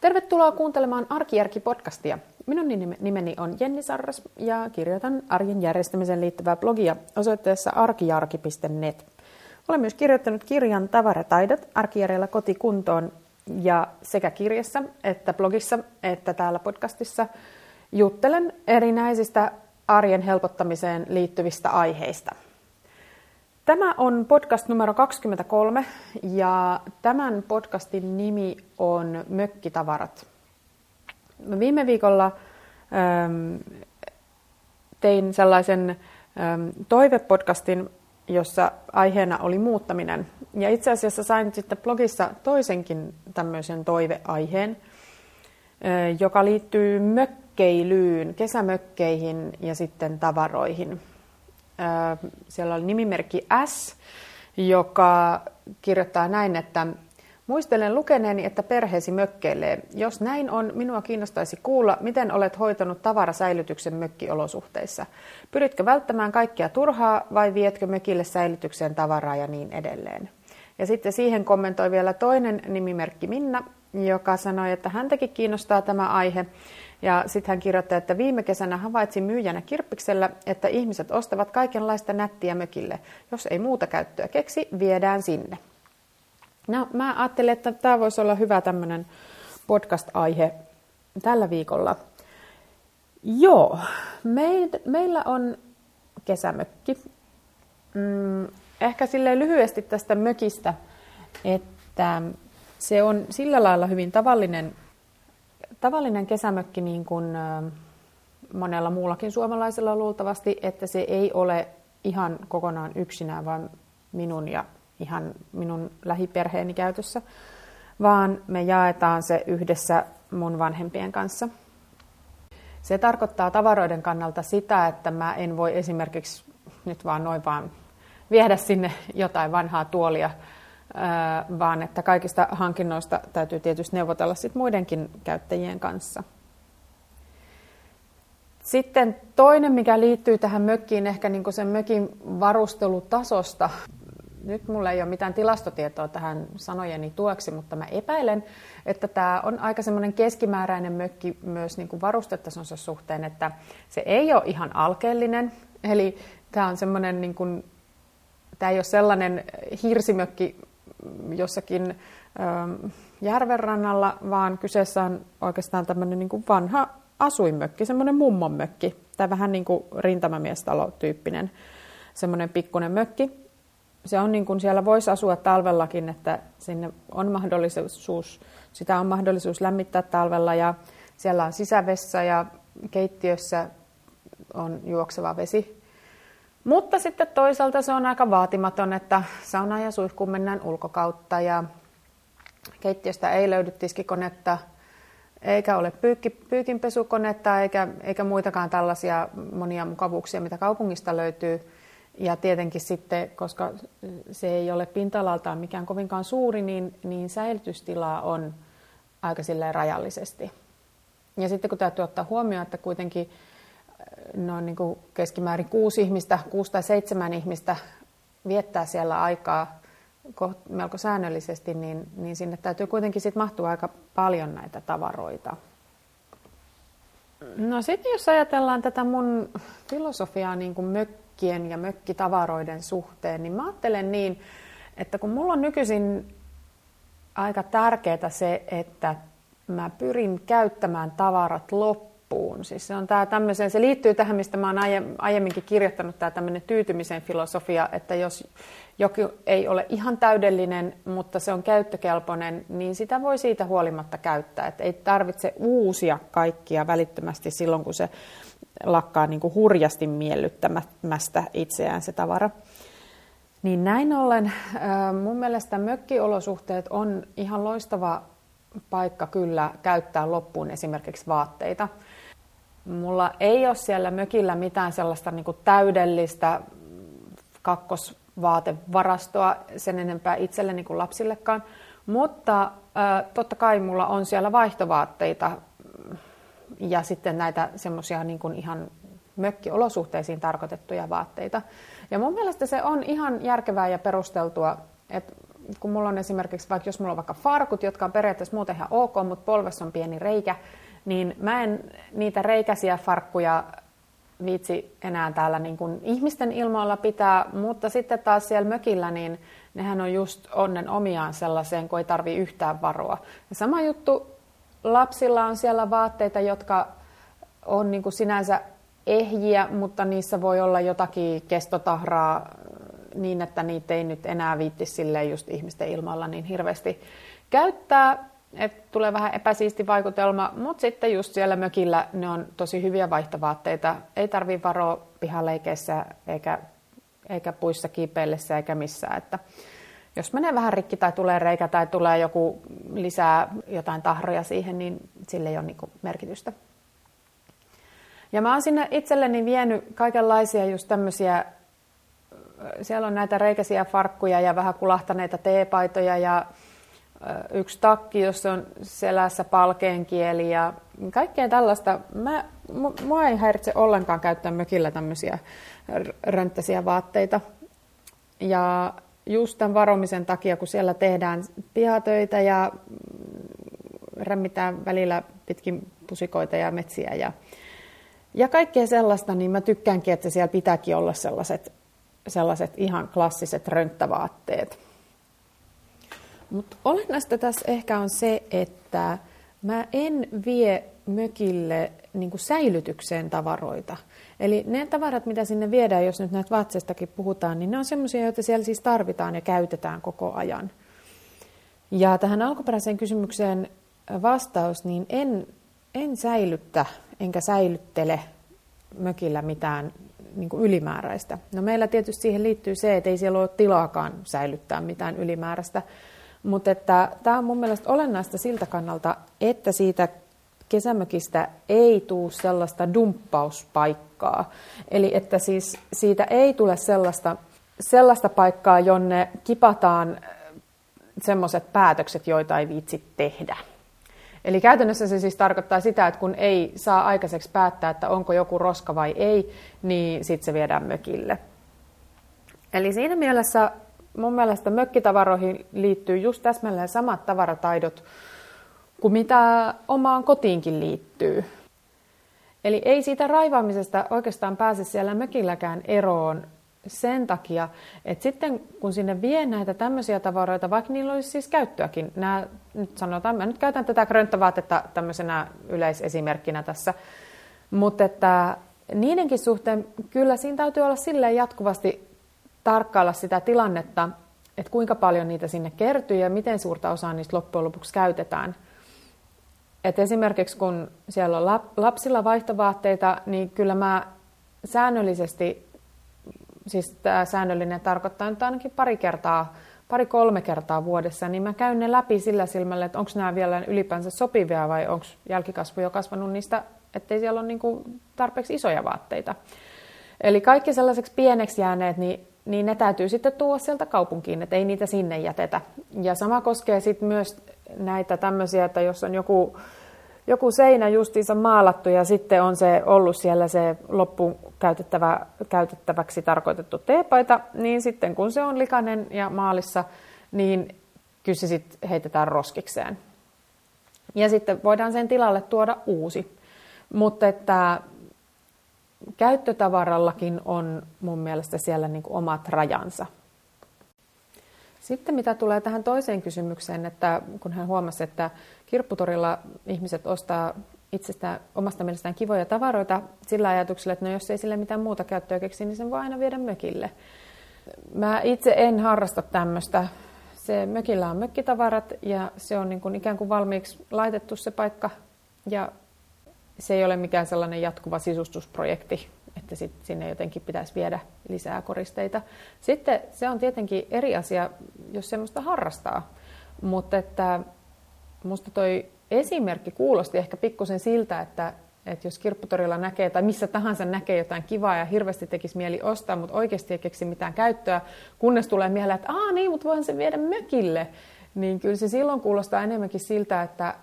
Tervetuloa kuuntelemaan Arkijärki-podcastia. Minun nimeni on Jenni Sarras ja kirjoitan arjen järjestämiseen liittyvää blogia osoitteessa arkijarki.net. Olen myös kirjoittanut kirjan Tavarataidot arkijärjellä kotikuntoon ja sekä kirjassa että blogissa että täällä podcastissa juttelen erinäisistä arjen helpottamiseen liittyvistä aiheista. Tämä on podcast numero 23 ja tämän podcastin nimi on Mökkitavarat. Mä viime viikolla ähm, tein sellaisen ähm, toivepodcastin, jossa aiheena oli muuttaminen. Ja itse asiassa sain sitten blogissa toisenkin tämmöisen toiveaiheen, äh, joka liittyy mökkeilyyn, kesämökkeihin ja sitten tavaroihin siellä oli nimimerkki S, joka kirjoittaa näin, että Muistelen lukeneeni, että perheesi mökkeilee. Jos näin on, minua kiinnostaisi kuulla, miten olet hoitanut tavarasäilytyksen mökkiolosuhteissa. Pyritkö välttämään kaikkea turhaa vai vietkö mökille säilytykseen tavaraa ja niin edelleen? Ja sitten siihen kommentoi vielä toinen nimimerkki Minna, joka sanoi, että häntäkin kiinnostaa tämä aihe ja sitten hän kirjoittaa, että viime kesänä havaitsin myyjänä kirppiksellä, että ihmiset ostavat kaikenlaista nättiä mökille. Jos ei muuta käyttöä keksi, viedään sinne. No, mä ajattelin, että tämä voisi olla hyvä tämmöinen podcast-aihe tällä viikolla. Joo, meillä on kesämökki. Mm, ehkä sille lyhyesti tästä mökistä, että se on sillä lailla hyvin tavallinen tavallinen kesämökki niin kuin monella muullakin suomalaisella luultavasti, että se ei ole ihan kokonaan yksinään, vaan minun ja ihan minun lähiperheeni käytössä, vaan me jaetaan se yhdessä mun vanhempien kanssa. Se tarkoittaa tavaroiden kannalta sitä, että mä en voi esimerkiksi nyt vaan noin vaan viedä sinne jotain vanhaa tuolia vaan että kaikista hankinnoista täytyy tietysti neuvotella sit muidenkin käyttäjien kanssa. Sitten toinen, mikä liittyy tähän mökkiin, ehkä niin sen mökin varustelutasosta. Nyt mulla ei ole mitään tilastotietoa tähän sanojeni tueksi, mutta mä epäilen, että tämä on aika semmoinen keskimääräinen mökki myös niin kuin varustetasonsa suhteen, että se ei ole ihan alkeellinen. Eli tämä on semmoinen, niin kuin, tämä ei ole sellainen hirsimökki, jossakin ähm, järvenrannalla, vaan kyseessä on oikeastaan tämmöinen niin kuin vanha asuinmökki, semmoinen mummonmökki, tai vähän niin kuin rintamamiestalo-tyyppinen semmoinen pikkuinen mökki. Se on niin kuin siellä voisi asua talvellakin, että sinne on mahdollisuus, sitä on mahdollisuus lämmittää talvella ja siellä on sisävessä ja keittiössä on juokseva vesi mutta sitten toisaalta se on aika vaatimaton, että sauna ja suihkuun mennään ulkokautta ja keittiöstä ei löydy tiskikonetta, eikä ole pyykki, pyykinpesukonetta eikä, eikä muitakaan tällaisia monia mukavuuksia, mitä kaupungista löytyy. Ja tietenkin sitten, koska se ei ole pinta-alaltaan mikään kovinkaan suuri, niin, niin säilytystilaa on aika rajallisesti. Ja sitten kun täytyy ottaa huomioon, että kuitenkin noin niin kuin keskimäärin kuusi ihmistä, kuusi tai seitsemän ihmistä viettää siellä aikaa melko säännöllisesti, niin, niin sinne täytyy kuitenkin sit mahtua aika paljon näitä tavaroita. No sitten jos ajatellaan tätä mun filosofiaa niin kuin mökkien ja mökkitavaroiden suhteen, niin mä ajattelen niin, että kun mulla on nykyisin aika tärkeää se, että mä pyrin käyttämään tavarat loppuun, loppuun. Siis se, on tää tämmöisen, se liittyy tähän, mistä mä oon aiemminkin kirjoittanut, tämä tämmöinen tyytymisen filosofia, että jos joku ei ole ihan täydellinen, mutta se on käyttökelpoinen, niin sitä voi siitä huolimatta käyttää. Että ei tarvitse uusia kaikkia välittömästi silloin, kun se lakkaa niin kuin hurjasti miellyttämästä itseään se tavara. Niin näin ollen mun mielestä mökkiolosuhteet on ihan loistava paikka kyllä käyttää loppuun esimerkiksi vaatteita. Mulla ei ole siellä mökillä mitään sellaista niin täydellistä kakkosvaatevarastoa sen enempää itselleni kuin lapsillekaan, mutta totta kai mulla on siellä vaihtovaatteita ja sitten näitä semmoisia niin ihan mökkiolosuhteisiin tarkoitettuja vaatteita. Ja mun mielestä se on ihan järkevää ja perusteltua, että kun mulla on esimerkiksi, vaikka jos mulla on vaikka farkut, jotka on periaatteessa muuten ihan ok, mutta polvessa on pieni reikä, niin mä en niitä reikäisiä farkkuja viitsi enää täällä niin kuin ihmisten ilmoilla pitää, mutta sitten taas siellä mökillä, niin nehän on just onnen omiaan sellaiseen, kun ei tarvi yhtään varoa. Ja sama juttu, lapsilla on siellä vaatteita, jotka on niin kuin sinänsä ehjiä, mutta niissä voi olla jotakin kestotahraa niin, että niitä ei nyt enää viitti silleen just ihmisten ilmoilla niin hirveästi käyttää että tulee vähän epäsiisti vaikutelma, mutta sitten just siellä mökillä ne on tosi hyviä vaihtovaatteita. Ei tarvi varoa pihaleikeissä eikä, eikä puissa kiipeillessä eikä missään. Että jos menee vähän rikki tai tulee reikä tai tulee joku lisää jotain tahroja siihen, niin sille ei ole niinku merkitystä. Ja mä oon sinne itselleni vienyt kaikenlaisia just tämmöisiä, siellä on näitä reikäisiä farkkuja ja vähän kulahtaneita teepaitoja ja yksi takki, jossa on selässä palkeenkieli ja kaikkea tällaista. Mä, mua ei häiritse ollenkaan käyttää mökillä tämmöisiä rönttäisiä vaatteita. Ja just tämän varomisen takia, kun siellä tehdään pihatöitä ja rämmitään välillä pitkin pusikoita ja metsiä ja, ja kaikkea sellaista, niin mä tykkäänkin, että siellä pitääkin olla sellaiset, sellaiset ihan klassiset rönttävaatteet. Mutta olennaista tässä ehkä on se, että mä en vie mökille niin kuin säilytykseen tavaroita. Eli ne tavarat, mitä sinne viedään, jos nyt näitä vaatseistakin puhutaan, niin ne on sellaisia, joita siellä siis tarvitaan ja käytetään koko ajan. Ja tähän alkuperäiseen kysymykseen vastaus, niin en, en säilyttä enkä säilyttele mökillä mitään niin kuin ylimääräistä. No meillä tietysti siihen liittyy se, että ei siellä ole tilaakaan säilyttää mitään ylimääräistä, mutta tämä on mun mielestä olennaista siltä kannalta, että siitä kesämökistä ei tule sellaista dumppauspaikkaa. Eli että siis siitä ei tule sellaista, sellaista paikkaa, jonne kipataan semmoiset päätökset, joita ei viitsi tehdä. Eli käytännössä se siis tarkoittaa sitä, että kun ei saa aikaiseksi päättää, että onko joku roska vai ei, niin sitten se viedään mökille. Eli siinä mielessä mun mielestä mökkitavaroihin liittyy just täsmälleen samat tavarataidot kuin mitä omaan kotiinkin liittyy. Eli ei siitä raivaamisesta oikeastaan pääse siellä mökilläkään eroon sen takia, että sitten kun sinne vie näitä tämmöisiä tavaroita, vaikka niillä olisi siis käyttöäkin, nämä, nyt sanotaan, mä nyt käytän tätä krönttävaatetta tämmöisenä yleisesimerkkinä tässä, mutta että niidenkin suhteen kyllä siinä täytyy olla silleen jatkuvasti tarkkailla sitä tilannetta, että kuinka paljon niitä sinne kertyy ja miten suurta osaa niistä loppujen lopuksi käytetään. Et esimerkiksi kun siellä on lapsilla vaihtovaatteita, niin kyllä mä säännöllisesti, siis tämä säännöllinen tarkoittaa nyt ainakin pari kertaa, pari-kolme kertaa vuodessa, niin mä käyn ne läpi sillä silmällä, että onko nämä vielä ylipäänsä sopivia vai onko jälkikasvu jo kasvanut niistä, ettei siellä ole niin tarpeeksi isoja vaatteita. Eli kaikki sellaiseksi pieneksi jääneet, niin niin ne täytyy sitten tuoda sieltä kaupunkiin, että ei niitä sinne jätetä. Ja sama koskee sitten myös näitä tämmöisiä, että jos on joku, joku seinä justiinsa maalattu ja sitten on se ollut siellä se loppuun käytettävä, käytettäväksi tarkoitettu teepaita, niin sitten kun se on likainen ja maalissa, niin kyllä se sitten heitetään roskikseen. Ja sitten voidaan sen tilalle tuoda uusi. Mutta että käyttötavarallakin on mun mielestä siellä niin kuin omat rajansa. Sitten mitä tulee tähän toiseen kysymykseen, että kun hän huomasi, että kirpputorilla ihmiset ostaa itsestä omasta mielestään kivoja tavaroita sillä ajatuksella, että no jos ei sille mitään muuta käyttöä keksi, niin sen voi aina viedä mökille. Mä itse en harrasta tämmöistä. Se mökillä on mökkitavarat ja se on niin kuin ikään kuin valmiiksi laitettu se paikka ja se ei ole mikään sellainen jatkuva sisustusprojekti, että sit sinne jotenkin pitäisi viedä lisää koristeita. Sitten se on tietenkin eri asia, jos semmoista harrastaa, mutta että musta toi esimerkki kuulosti ehkä pikkusen siltä, että, että jos kirpputorilla näkee tai missä tahansa näkee jotain kivaa ja hirveästi tekisi mieli ostaa, mutta oikeasti ei keksi mitään käyttöä, kunnes tulee mieleen, että aa niin, mutta voihan se viedä mökille, niin kyllä se silloin kuulostaa enemmänkin siltä, että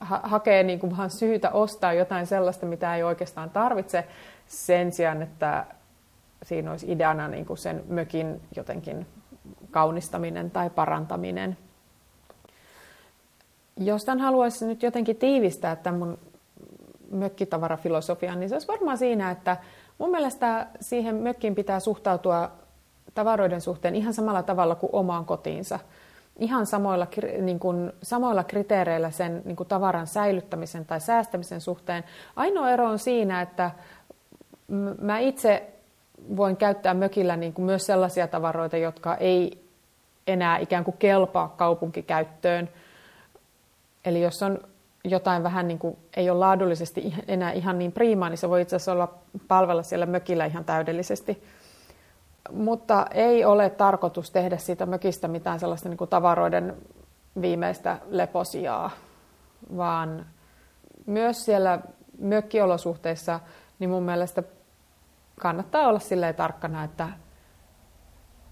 ha- hakee niin kuin vaan syytä ostaa jotain sellaista, mitä ei oikeastaan tarvitse, sen sijaan, että siinä olisi ideana niin kuin sen mökin jotenkin kaunistaminen tai parantaminen. Jos tämän haluaisi nyt jotenkin tiivistää tämän mun mökkitavarafilosofian, niin se olisi varmaan siinä, että mun mielestä siihen mökkiin pitää suhtautua tavaroiden suhteen ihan samalla tavalla kuin omaan kotiinsa. Ihan samoilla, niin kuin, samoilla kriteereillä sen niin kuin tavaran säilyttämisen tai säästämisen suhteen. Ainoa ero on siinä, että mä itse voin käyttää mökillä niin kuin myös sellaisia tavaroita, jotka ei enää ikään kuin kelpaa kaupunkikäyttöön. Eli jos on jotain vähän niin kuin ei ole laadullisesti enää ihan niin priimaa, niin se voi itse asiassa olla palvella siellä mökillä ihan täydellisesti. Mutta ei ole tarkoitus tehdä siitä mökistä mitään sellaista niin kuin tavaroiden viimeistä leposijaa, vaan myös siellä mökkiolosuhteissa niin mun mielestä kannattaa olla silleen tarkkana, että,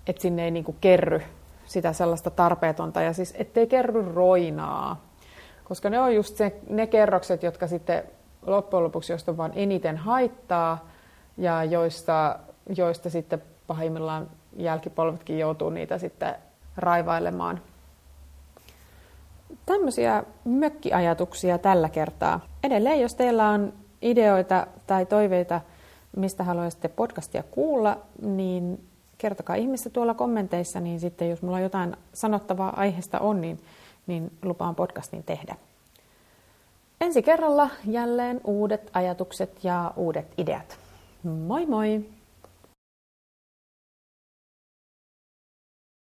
että sinne ei niin kuin kerry sitä sellaista tarpeetonta ja siis ettei kerry roinaa. Koska ne on just se, ne kerrokset, jotka sitten loppujen lopuksi, joista on vaan eniten haittaa ja joista, joista sitten pahimmillaan jälkipolvetkin joutuu niitä sitten raivailemaan. Tämmöisiä mökkiajatuksia tällä kertaa. Edelleen, jos teillä on ideoita tai toiveita, mistä haluaisitte podcastia kuulla, niin kertokaa ihmistä tuolla kommenteissa, niin sitten jos mulla jotain sanottavaa aiheesta on, niin, niin lupaan podcastin tehdä. Ensi kerralla jälleen uudet ajatukset ja uudet ideat. Moi moi!